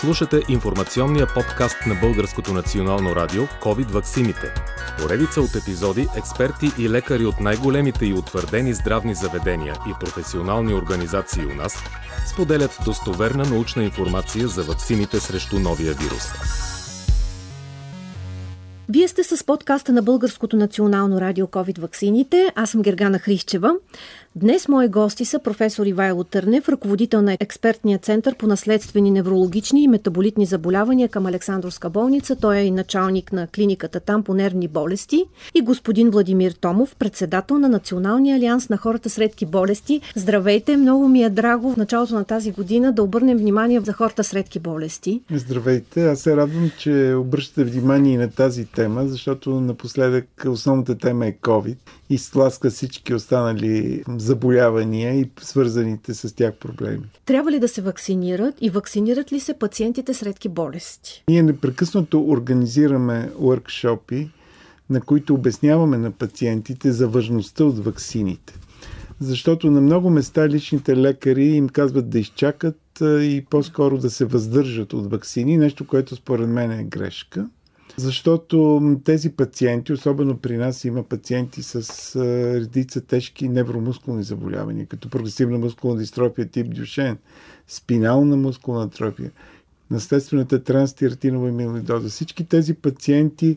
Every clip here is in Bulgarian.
Слушате информационния подкаст на Българското национално радио COVID ваксините. Поредица от епизоди, експерти и лекари от най-големите и утвърдени здравни заведения и професионални организации у нас споделят достоверна научна информация за ваксините срещу новия вирус. Вие сте с подкаста на Българското национално радио COVID ваксините. Аз съм Гергана Хрищева. Днес мои гости са професор Ивайло Търнев, ръководител на експертния център по наследствени неврологични и метаболитни заболявания към Александровска болница. Той е и началник на клиниката там по нервни болести. И господин Владимир Томов, председател на Националния алианс на хората с редки болести. Здравейте, много ми е драго в началото на тази година да обърнем внимание за хората с редки болести. Здравейте, аз се радвам, че обръщате внимание и на тази тема, защото напоследък основната тема е COVID и сласка всички останали заболявания и свързаните с тях проблеми. Трябва ли да се вакцинират и вакцинират ли се пациентите с редки болести? Ние непрекъснато организираме уркшопи, на които обясняваме на пациентите за важността от ваксините. Защото на много места личните лекари им казват да изчакат и по-скоро да се въздържат от вакцини, нещо, което според мен е грешка. Защото тези пациенти, особено при нас има пациенти с редица тежки невромускулни заболявания, като прогресивна мускулна дистрофия тип Дюшен, спинална мускулна атрофия, наследствената транстиратинова амилоидоза. Всички тези пациенти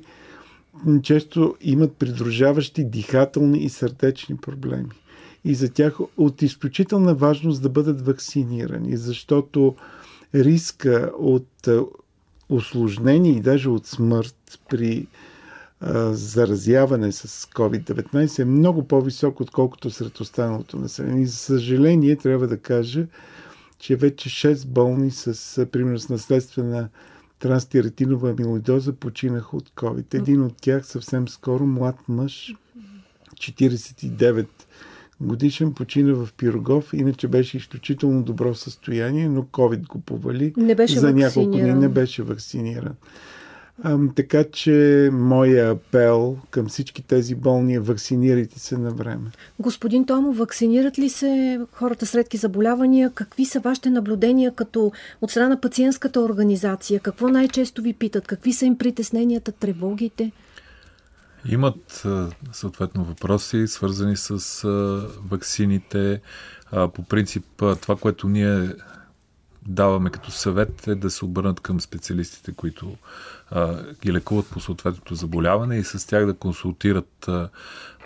често имат придружаващи дихателни и сърдечни проблеми. И за тях от изключителна важност да бъдат вакцинирани, защото риска от осложнение и даже от смърт при а, заразяване с COVID-19 е много по-висок, отколкото сред останалото население. И за съжаление, трябва да кажа, че вече 6 болни с, примерно, с наследствена транстиретинова амилоидоза починаха от COVID. Един от тях съвсем скоро, млад мъж, 49 годишен почина в Пирогов, иначе беше изключително добро състояние, но COVID го повали. Не беше за няколко дни не беше вакциниран. А, така че моя апел към всички тези болни е вакцинирайте се на време. Господин Томо, вакцинират ли се хората с редки заболявания? Какви са вашите наблюдения като от страна на пациентската организация? Какво най-често ви питат? Какви са им притесненията, тревогите? Имат съответно въпроси, свързани с ваксините. По принцип, това, което ние даваме като съвет е да се обърнат към специалистите, които а, ги лекуват по съответното заболяване и с тях да консултират а,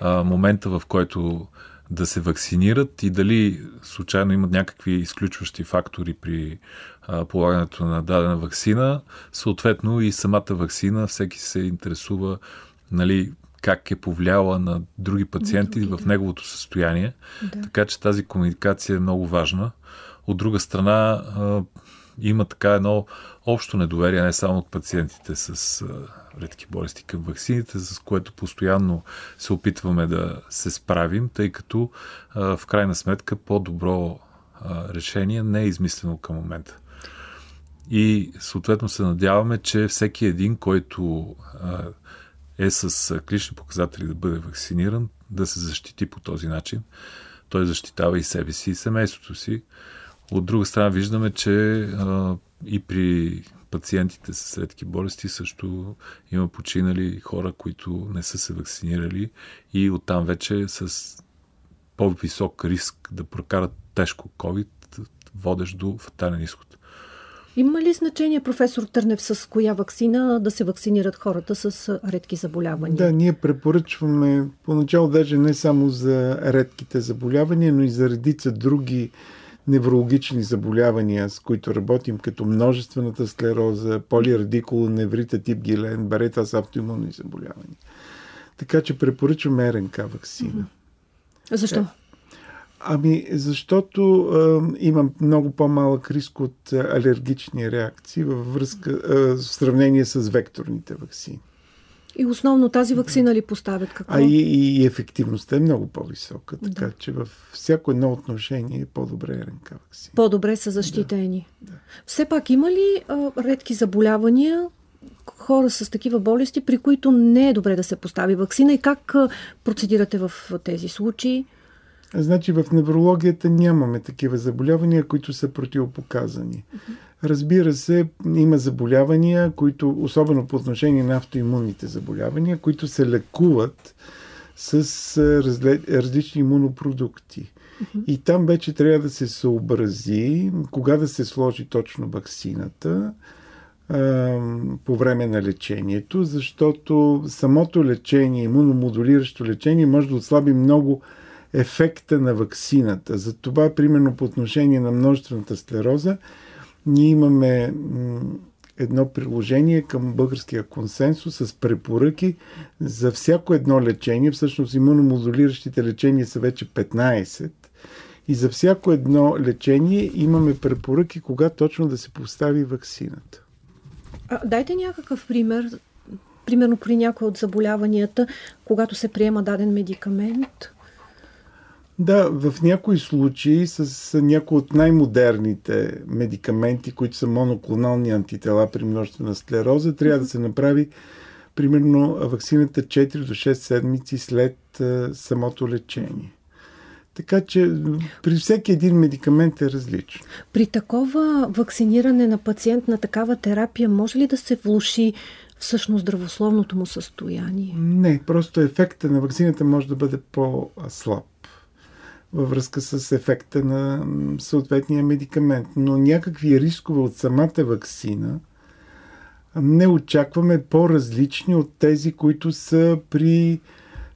а, момента, в който да се вакцинират и дали случайно имат някакви изключващи фактори при а, полагането на дадена вакцина. Съответно и самата вакцина, всеки се интересува нали, как е повлияла на други пациенти други, в да. неговото състояние. Да. Така че тази комуникация е много важна. От друга страна, а, има така едно общо недоверие, не само от пациентите с а, редки болести към вакцините, с което постоянно се опитваме да се справим, тъй като а, в крайна сметка по-добро а, решение не е измислено към момента. И съответно се надяваме, че всеки един, който а, е с клинични показатели да бъде вакциниран, да се защити по този начин. Той защитава и себе си, и семейството си. От друга страна виждаме, че а, и при пациентите с редки болести също има починали хора, които не са се вакцинирали и оттам вече с по-висок риск да прокарат тежко COVID, водещ до фатален изход. Има ли значение, професор Търнев, с коя вакцина да се вакцинират хората с редки заболявания? Да, ние препоръчваме поначало даже не само за редките заболявания, но и за редица други неврологични заболявания, с които работим, като множествената склероза, полирадикулоневрита тип Гилен, барета с автоимунни заболявания. Така че препоръчваме РНК вакцина. Защо? Ами, защото е, има много по-малък риск от алергични реакции във връзка, е, в сравнение с векторните вакцини. И основно тази вакцина ли поставят какво? А и, и ефективността е много по-висока, така да. че във всяко едно отношение е по-добре РНК вакцина. По-добре са защитени. Да, да. Все пак има ли а, редки заболявания, хора с такива болести, при които не е добре да се постави вакцина и как процедирате в тези случаи? Значи в неврологията нямаме такива заболявания, които са противопоказани. Разбира се, има заболявания, които, особено по отношение на автоимунните заболявания, които се лекуват с разле, различни имунопродукти. И там вече трябва да се съобрази кога да се сложи точно вакцината по време на лечението, защото самото лечение, имуномодулиращо лечение, може да отслаби много ефекта на вакцината. Затова, примерно по отношение на множествената склероза, ние имаме едно приложение към българския консенсус с препоръки за всяко едно лечение. Всъщност имуномодулиращите лечения са вече 15. И за всяко едно лечение имаме препоръки кога точно да се постави вакцината. А, дайте някакъв пример, примерно при някои от заболяванията, когато се приема даден медикамент. Да, в някои случаи с някои от най-модерните медикаменти, които са моноклонални антитела при множествена склероза, трябва да се направи примерно вакцината 4 до 6 седмици след самото лечение. Така че при всеки един медикамент е различно. При такова вакциниране на пациент на такава терапия може ли да се влуши всъщност здравословното му състояние? Не, просто ефекта на вакцината може да бъде по-слаб във връзка с ефекта на съответния медикамент. Но някакви рискове от самата вакцина не очакваме по-различни от тези, които са при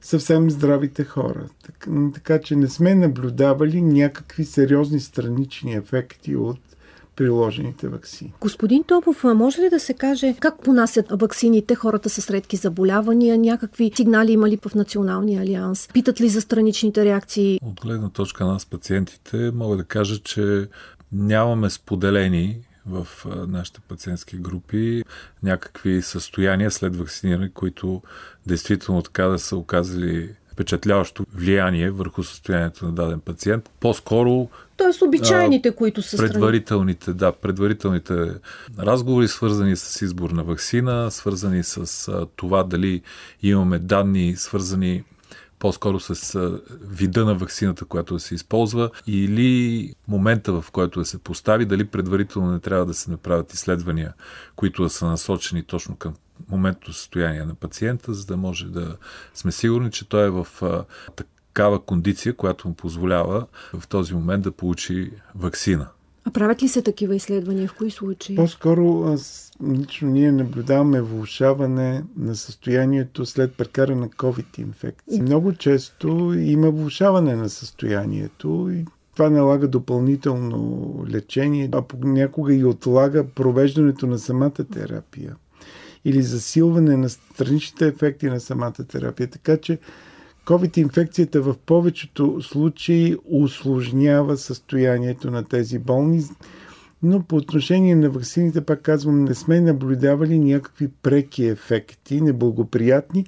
съвсем здравите хора. Така, така че не сме наблюдавали някакви сериозни странични ефекти от приложените вакцини. Господин Топов, може ли да се каже как понасят вакцините хората с редки заболявания? Някакви сигнали има ли в Националния алианс? Питат ли за страничните реакции? От гледна точка на нас пациентите мога да кажа, че нямаме споделени в нашите пациентски групи някакви състояния след вакциниране, които действително така да са оказали впечатляващо влияние върху състоянието на даден пациент. По-скоро Тоест обичайните, а, които са предварителните, да, предварителните разговори, свързани с избор на вакцина, свързани с а, това дали имаме данни, свързани по-скоро с вида на вакцината, която да се използва, или момента, в който да се постави, дали предварително не трябва да се направят изследвания, които да са насочени точно към моментното състояние на пациента, за да може да сме сигурни, че той е в такава кондиция, която му позволява в този момент да получи вакцина. А правят ли се такива изследвания? В кои случаи? По-скоро аз, лично ние наблюдаваме влушаване на състоянието след прекарана на COVID инфекция. Много често има влушаване на състоянието и това налага допълнително лечение, а понякога и отлага провеждането на самата терапия или засилване на страничните ефекти на самата терапия. Така че COVID-инфекцията в повечето случаи усложнява състоянието на тези болни, но по отношение на вакцините, пак казвам, не сме наблюдавали някакви преки ефекти, неблагоприятни,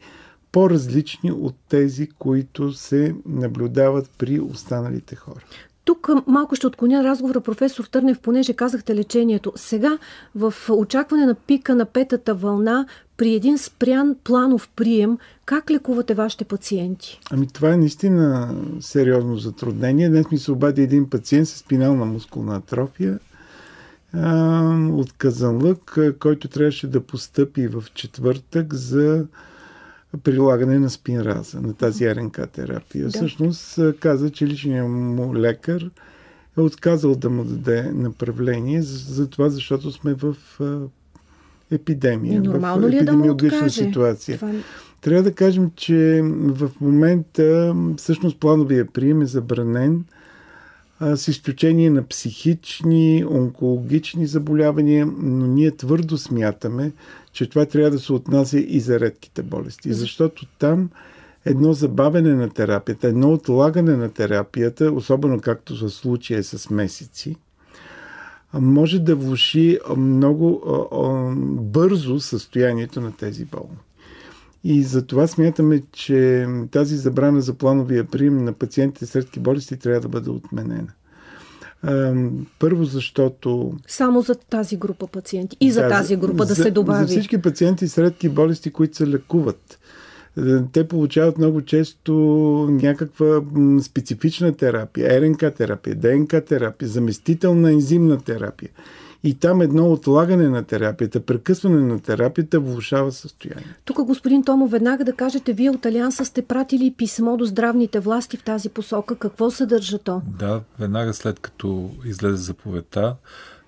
по-различни от тези, които се наблюдават при останалите хора. Тук малко ще отклоня разговора, професор Търнев, понеже казахте лечението. Сега, в очакване на пика на петата вълна, при един спрян планов прием, как лекувате вашите пациенти? Ами това е наистина сериозно затруднение. Днес ми се обади един пациент с спинална мускулна атрофия от Казанлък, който трябваше да постъпи в четвъртък за прилагане на спинраза, на тази РНК терапия. Да. Всъщност каза, че личният му лекар е отказал да му даде направление за, това, защото сме в епидемия, нормално в е епидемиологична да ситуация. Това... Трябва да кажем, че в момента всъщност плановия прием е забранен с изключение на психични, онкологични заболявания, но ние твърдо смятаме, че това трябва да се отнася и за редките болести, защото там едно забавене на терапията, едно отлагане на терапията, особено както в случая с месеци, може да влуши много бързо състоянието на тези болни. И за това смятаме, че тази забрана за плановия прием на пациентите с редки болести трябва да бъде отменена. Първо, защото. Само за тази група пациенти. И за да, тази група да за, се добави. За всички пациенти с редки болести, които се лекуват Те получават много често някаква специфична терапия, РНК терапия, ДНК терапия, заместителна ензимна терапия. И там едно отлагане на терапията, прекъсване на терапията влушава състояние. Тук, господин Томов, веднага да кажете, вие от Алианса сте пратили писмо до здравните власти в тази посока. Какво съдържа то? Да, веднага след като излезе заповедта,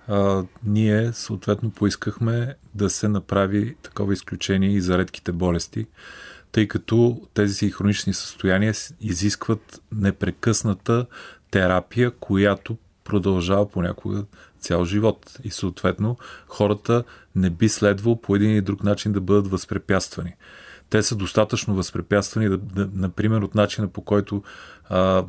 а, ние съответно поискахме да се направи такова изключение и за редките болести, тъй като тези си хронични състояния изискват непрекъсната терапия, която продължава понякога цял живот. И съответно хората не би следвало по един или друг начин да бъдат възпрепятствани. Те са достатъчно възпрепятствани, да, да, например, от начина по който а,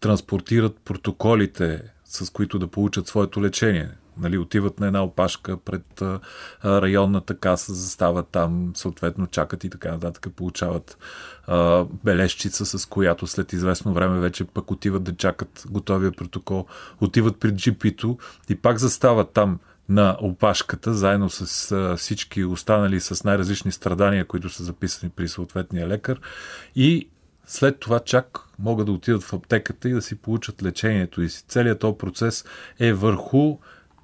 транспортират протоколите, с които да получат своето лечение. Нали, отиват на една опашка пред районната каса, застават там, съответно чакат и така нататък, получават а, бележчица, с която след известно време вече пък отиват да чакат готовия протокол, отиват при джипито и пак застават там на опашката, заедно с а, всички останали с най-различни страдания, които са записани при съответния лекар и след това чак могат да отидат в аптеката и да си получат лечението. И целият този процес е върху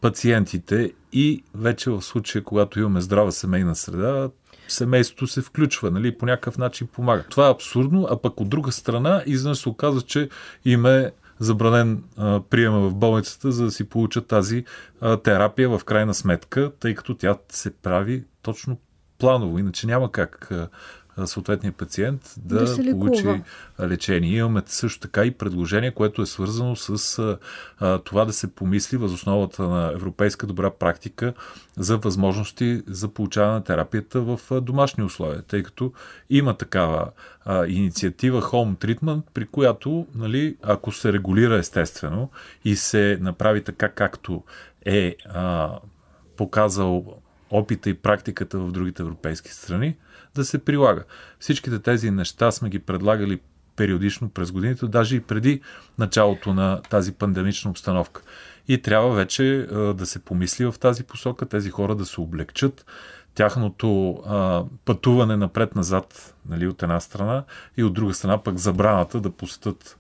пациентите и вече в случая, когато имаме здрава семейна среда, семейството се включва, нали, по някакъв начин помага. Това е абсурдно, а пък от друга страна изведнъж се оказва, че им е забранен а, приема в болницата, за да си получат тази а, терапия в крайна сметка, тъй като тя се прави точно планово, иначе няма как а, съответния пациент да, да получи лечение. Имаме също така и предложение, което е свързано с а, това да се помисли възосновата на европейска добра практика за възможности за получаване на терапията в домашни условия, тъй като има такава а, инициатива Home Treatment, при която, нали, ако се регулира естествено и се направи така, както е а, показал опита и практиката в другите европейски страни, да се прилага. Всичките тези неща сме ги предлагали периодично през годините, даже и преди началото на тази пандемична обстановка. И трябва вече а, да се помисли в тази посока, тези хора да се облегчат, тяхното а, пътуване напред-назад нали, от една страна и от друга страна пък забраната да посетят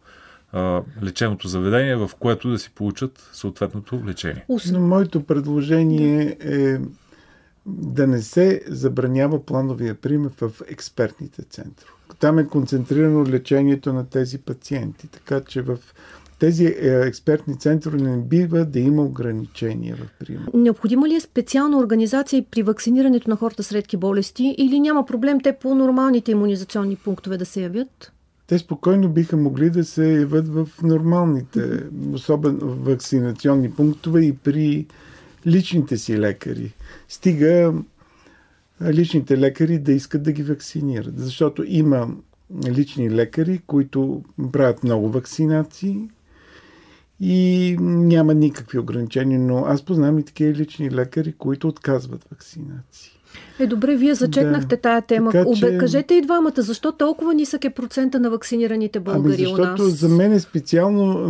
лечебното заведение, в което да си получат съответното лечение. Но моето предложение е да не се забранява плановия прием в експертните центрове. Там е концентрирано лечението на тези пациенти, така че в тези е, експертни центрове не бива да има ограничения в приема. Необходима ли е специална организация при вакцинирането на хората с редки болести или няма проблем те по нормалните иммунизационни пунктове да се явят? Те спокойно биха могли да се явят в нормалните, особено вакцинационни пунктове и при личните си лекари. Стига личните лекари да искат да ги вакцинират. Защото има лични лекари, които правят много вакцинации и няма никакви ограничения, но аз познавам и такива лични лекари, които отказват вакцинации. Е, добре, вие зачекнахте да. тая тема. Така, че... Кажете и двамата, защо толкова нисък е процента на вакцинираните българи ами защото у нас? за мен е специално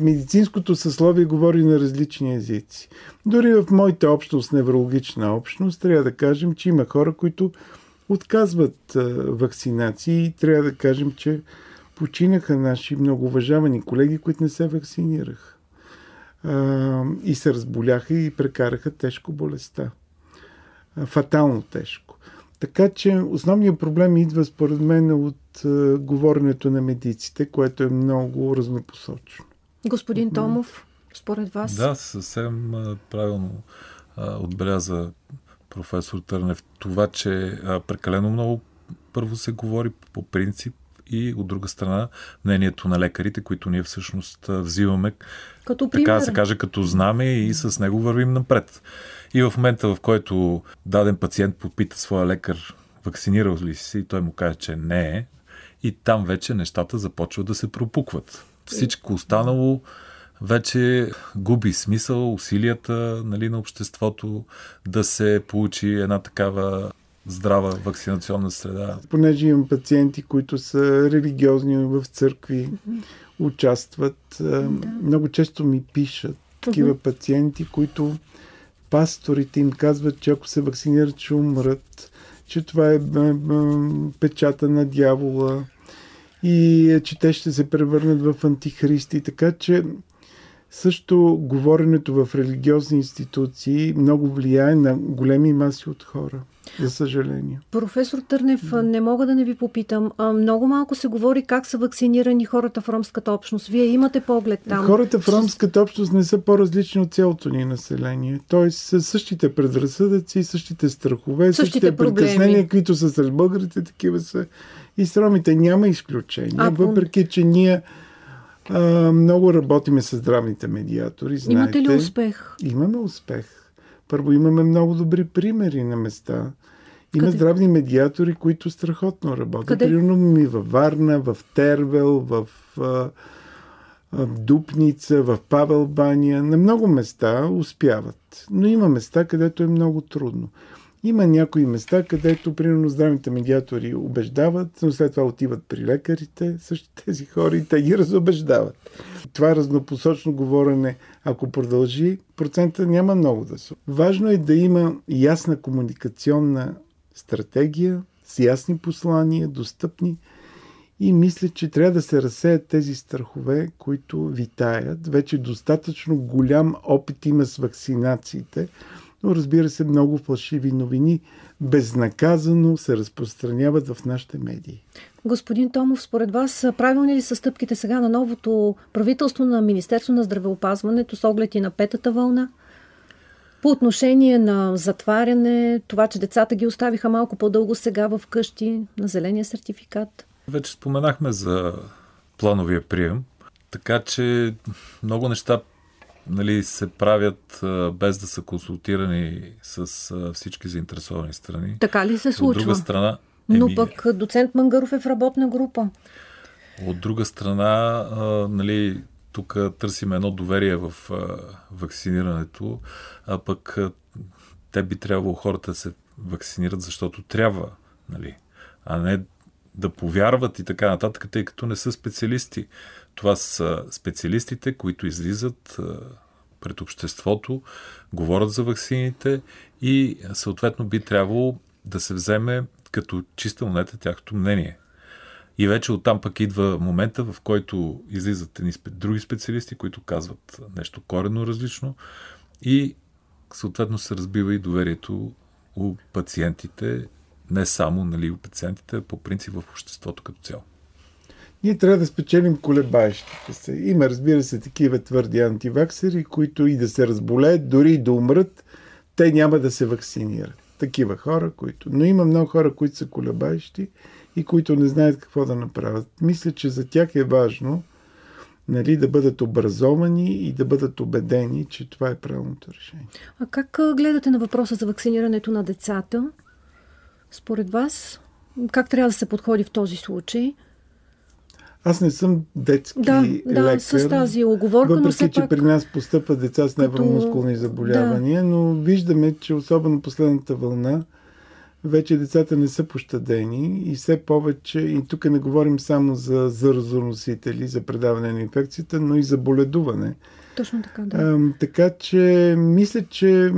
медицинското съсловие говори на различни езици. Дори в моята общност, неврологична общност, трябва да кажем, че има хора, които отказват а, вакцинации и трябва да кажем, че починаха наши много уважавани колеги, които не се вакцинираха. А, и се разболяха и прекараха тежко болестта фатално тежко. Така че основният проблем идва според мен от а, говоренето на медиците, което е много разнопосочно. Господин Томов, според вас? Да, съвсем правилно а, отбеляза професор Търнев това, че а, прекалено много първо се говори по принцип и от друга страна мнението на лекарите, които ние всъщност взимаме като пример. така да се каже, като знаме и с него вървим напред. И в момента, в който даден пациент попита своя лекар, вакцинирал ли си, и той му каже, че не е, и там вече нещата започват да се пропукват. Всичко останало вече губи смисъл, усилията нали, на обществото да се получи една такава здрава вакцинационна среда. Понеже имам пациенти, които са религиозни в църкви, участват, да. много често ми пишат такива пациенти, които пасторите им казват, че ако се вакцинират, ще умрат, че това е печата на дявола и че те ще се превърнат в антихристи. Така че също говоренето в религиозни институции много влияе на големи маси от хора. За съжаление. Професор Търнев, не мога да не ви попитам. Много малко се говори как са вакцинирани хората в ромската общност. Вие имате поглед там. Хората в ромската общност не са по-различни от цялото ни население. Тоест са същите предразсъдъци, същите страхове, същите, същите притеснения, които са сред българите, такива са и с ромите. Няма изключение. А, въпреки, че ние а, много работиме с здравните медиатори. Знаете, Имате ли успех? Имаме успех. Първо имаме много добри примери на места. Има Къде? здравни медиатори, които страхотно работят. Къде? Примерно ми във Варна, в Тервел, в в Дупница, в Павел Баня. На много места успяват. Но има места, където е много трудно. Има някои места, където, примерно, здравните медиатори убеждават, но след това отиват при лекарите, също тези хора и те ги разобеждават. Това разнопосочно говорене, ако продължи, процента няма много да се. Важно е да има ясна комуникационна стратегия, с ясни послания, достъпни, и мисля, че трябва да се разсеят тези страхове, които витаят. Вече достатъчно голям опит има с вакцинациите, но разбира се, много фалшиви новини безнаказано се разпространяват в нашите медии. Господин Томов, според вас правилни ли са стъпките сега на новото правителство на Министерство на здравеопазването с оглед и на петата вълна? По отношение на затваряне, това, че децата ги оставиха малко по-дълго сега в къщи, на зеления сертификат? Вече споменахме за плановия прием, така че много неща нали, се правят а, без да са консултирани с а, всички заинтересовани страни. Така ли се случва? От друга страна. Еми, Но пък доцент Мангаров е в работна група. От друга страна, а, нали, тук търсим едно доверие в а, вакцинирането, а пък а, те би трябвало хората да се вакцинират, защото трябва, нали, а не да повярват и така нататък, тъй като не са специалисти. Това са специалистите, които излизат пред обществото, говорят за ваксините и съответно би трябвало да се вземе като чиста монета тяхното мнение. И вече оттам пък идва момента, в който излизат едни други специалисти, които казват нещо корено различно и съответно се разбива и доверието у пациентите, не само нали, у пациентите, а по принцип в обществото като цяло. Ние трябва да спечелим колебаещите се. Има, разбира се, такива твърди антиваксери, които и да се разболеят, дори и да умрат, те няма да се вакцинират. Такива хора, които... Но има много хора, които са колебаещи и които не знаят какво да направят. Мисля, че за тях е важно нали, да бъдат образовани и да бъдат убедени, че това е правилното решение. А как гледате на въпроса за вакцинирането на децата? Според вас, как трябва да се подходи в този случай? Аз не съм детски да, лекар. Да, с тази оговорка, въпреки, но все че пак... при нас постъпват деца с невромускулни като... заболявания, да. но виждаме, че особено последната вълна, вече децата не са пощадени и все повече, и тук не говорим само за заразоносители, за предаване на инфекцията, но и за боледуване. Точно така, да. А, така че, мисля, че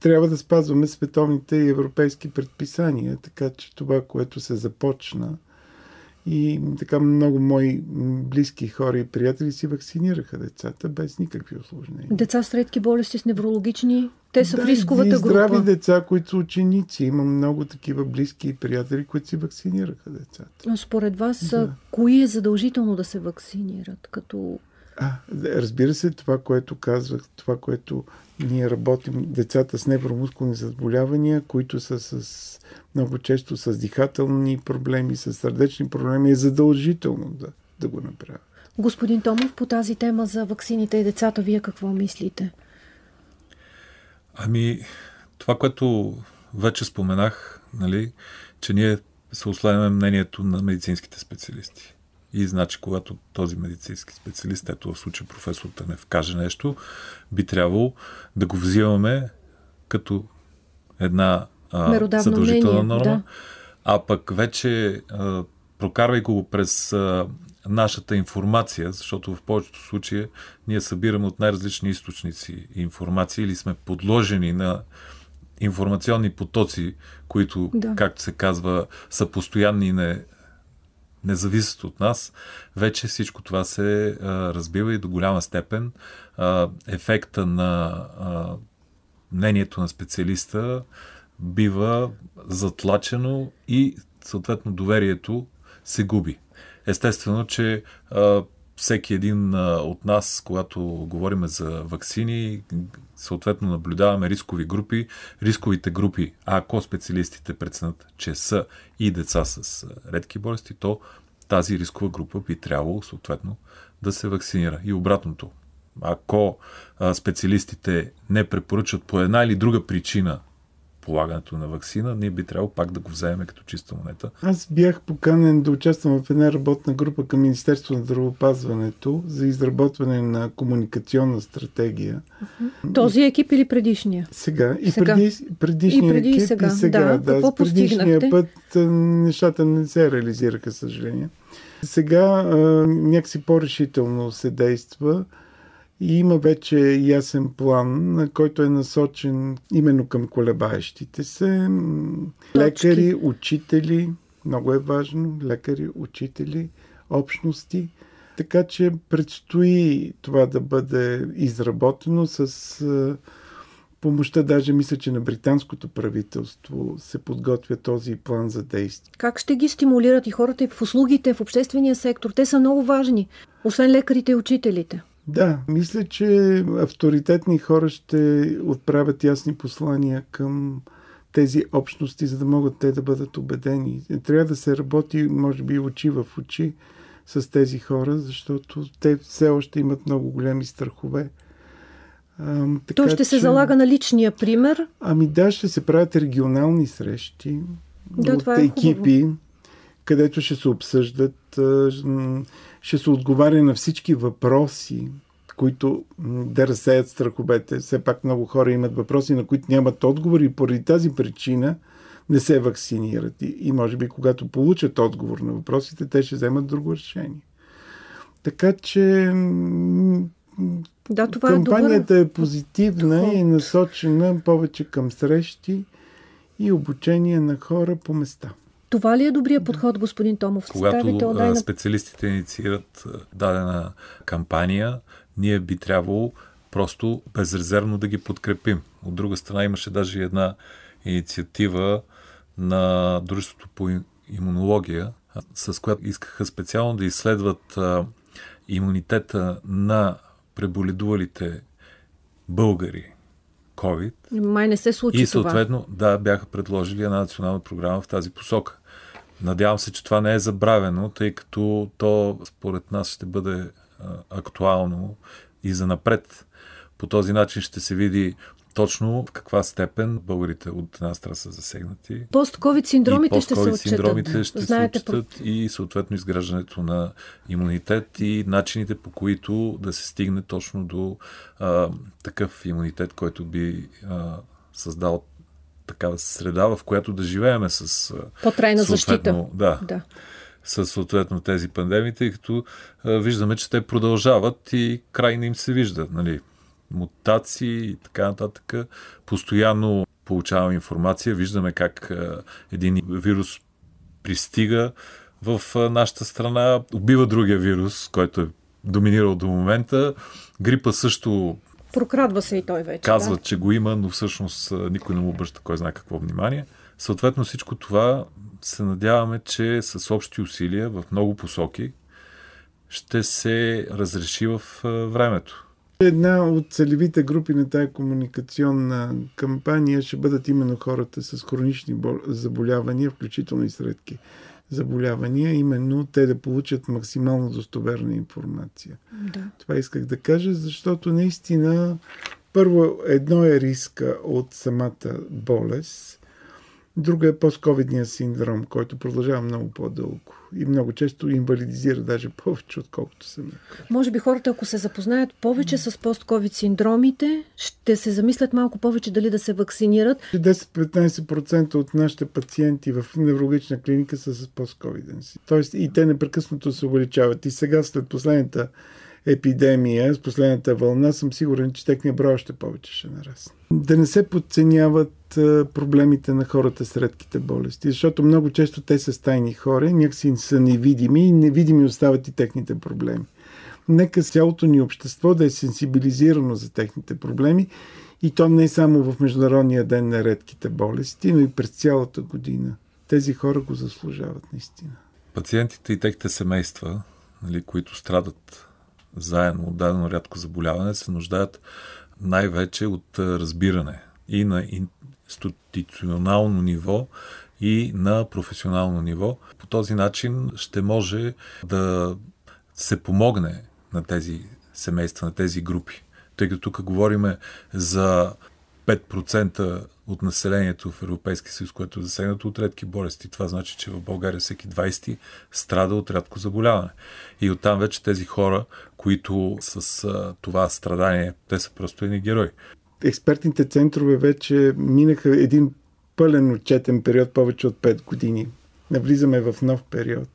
трябва да спазваме световните и европейски предписания, така че това, което се започна, и така много мои близки хора и приятели си вакцинираха децата без никакви осложнения. Деца с редки болести, с неврологични, те са да, в рисковата и група. здрави деца, които са ученици. Имам много такива близки и приятели, които си вакцинираха децата. Но според вас, да. кои е задължително да се вакцинират? Като... А, разбира се, това, което казвах, това, което ние работим, децата с невромускулни заболявания, които са с много често с дихателни проблеми, с сърдечни проблеми, е задължително да, да го направя. Господин Томов, по тази тема за ваксините и децата, вие какво мислите? Ами, това, което вече споменах, нали, че ние се осланяме мнението на медицинските специалисти. И значи, когато този медицински специалист, ето в случая професор Тънев, каже нещо, би трябвало да го взимаме като една а, задължителна норма. Да. А пък вече, а, прокарвайки го през а, нашата информация, защото в повечето случаи ние събираме от най-различни източници информация или сме подложени на информационни потоци, които, Да. както се казва, са постоянни и не, не зависят от нас, вече всичко това се а, разбива и до голяма степен а, ефекта на а, мнението на специалиста бива затлачено и съответно доверието се губи. Естествено, че а, всеки един от нас, когато говорим за вакцини, съответно наблюдаваме рискови групи. Рисковите групи, ако специалистите преценят, че са и деца с редки болести, то тази рискова група би трябвало съответно да се вакцинира. И обратното. Ако специалистите не препоръчат по една или друга причина полагането на вакцина, ние би трябвало пак да го вземем като чиста монета. Аз бях поканен да участвам в една работна група към Министерство на здравеопазването за изработване на комуникационна стратегия. Този екип или предишния? Сега и Сега. преди, предишния И преди и екип, сега. и сега. Да, Да, какво предишния постигнахте? път нещата не се реализираха, съжаление. Сега а, някакси по-решително се действа и има вече ясен план, който е насочен именно към колебаещите се. Лекари, учители, много е важно, лекари, учители, общности. Така че предстои това да бъде изработено с помощта, даже мисля, че на британското правителство се подготвя този план за действие. Как ще ги стимулират и хората и в услугите, в обществения сектор? Те са много важни, освен лекарите и учителите. Да, мисля, че авторитетни хора ще отправят ясни послания към тези общности, за да могат те да бъдат убедени. Трябва да се работи, може би, очи в очи с тези хора, защото те все още имат много големи страхове. Така Той ще се че- залага на личния пример. Ами да, ще се правят регионални срещи Да, от това е екипи, където ще се обсъждат, ще се отговаря на всички въпроси, които да разсеят страховете. Все пак много хора имат въпроси, на които нямат отговори и поради тази причина не се вакцинират. И, и може би, когато получат отговор на въпросите, те ще вземат друго решение. Така че Да, това е Кампанията добър. е позитивна подход. и е насочена повече към срещи и обучение на хора по места. Това ли е добрият подход, господин Томов? Когато Ставител, а, дай на... специалистите инициират дадена кампания, ние би трябвало просто безрезервно да ги подкрепим. От друга страна имаше даже една инициатива на Дружеството по им- имунология, с която искаха специално да изследват имунитета на преболедувалите българи COVID Май не се случи и това. съответно, да, бяха предложили една национална програма в тази посока. Надявам се, че това не е забравено, тъй като то според нас ще бъде актуално и за напред. По този начин ще се види точно в каква степен българите от една страна са засегнати. Пост-ковид синдромите ще се отчетат. синдромите ще Знаете, се отчитат и съответно изграждането на имунитет и начините по които да се стигне точно до а, такъв имунитет, който би а, създал такава среда, в която да живееме с по-трайна защита. да, Да. с съответно тези пандемии, тъй като а, виждаме, че те продължават и край не им се вижда. Нали? Мутации и така нататък. Постоянно получаваме информация, виждаме как а, един вирус пристига в а, нашата страна, убива другия вирус, който е доминирал до момента. Грипа също Прокрадва се и той вече. казват, да. че го има, но всъщност никой не му обръща кой знае какво внимание. Съответно всичко това се надяваме, че с общи усилия в много посоки ще се разреши в времето. Една от целевите групи на тая комуникационна кампания ще бъдат именно хората с хронични бол- заболявания, включително и с редки заболявания, именно те да получат максимално достоверна информация. Да. Това исках да кажа, защото наистина първо едно е риска от самата болест, друго е постковидния синдром, който продължава много по-дълго и много често инвалидизира даже повече, отколкото самия. Може би хората, ако се запознаят повече с пост-ковид синдромите, ще се замислят малко повече дали да се вакцинират. 10-15% от нашите пациенти в неврологична клиника са с постковиден си. Тоест и те непрекъснато се увеличават. И сега след последната епидемия, с последната вълна, съм сигурен, че техния брой още повече ще нарасне. Да не се подценяват проблемите на хората с редките болести. Защото много често те са стайни хора, някакси са невидими и невидими остават и техните проблеми. Нека цялото ни общество да е сенсибилизирано за техните проблеми и то не само в Международния ден на редките болести, но и през цялата година. Тези хора го заслужават наистина. Пациентите и техните семейства, нали, които страдат заедно от дадено рядко заболяване, се нуждаят най-вече от разбиране и на институционално ниво, и на професионално ниво. По този начин ще може да се помогне на тези семейства, на тези групи. Тъй като тук говорим за 5% от населението в Европейския съюз, което е засегнато от редки болести. Това значи, че в България всеки 20 страда от рядко заболяване. И оттам вече тези хора, които с а, това страдание, те са просто едни герои. Експертните центрове вече минаха един пълен отчетен период, повече от 5 години. Навлизаме в нов период.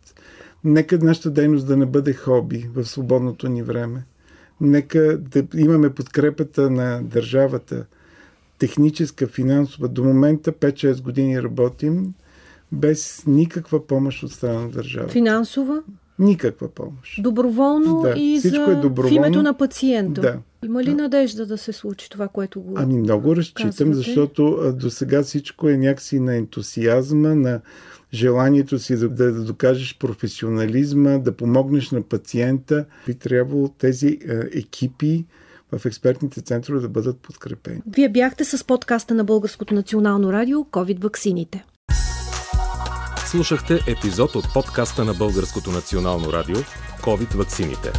Нека нашата дейност да не бъде хоби в свободното ни време. Нека да имаме подкрепата на държавата, техническа, финансова. До момента 5-6 години работим без никаква помощ от страна на държавата. Финансова? Никаква помощ. Доброволно да, и за е доброволно. в името на пациента. Да. Има ли да. надежда да се случи това, което го Ами много разчитам, казвате? защото до сега всичко е някакси на ентусиазма, на желанието си да, да, да докажеш професионализма, да помогнеш на пациента. Би трябвало тези е, екипи в експертните центрове да бъдат подкрепени. Вие бяхте с подкаста на Българското национално радио COVID ваксините. Слушахте епизод от подкаста на Българското национално радио COVID ваксините.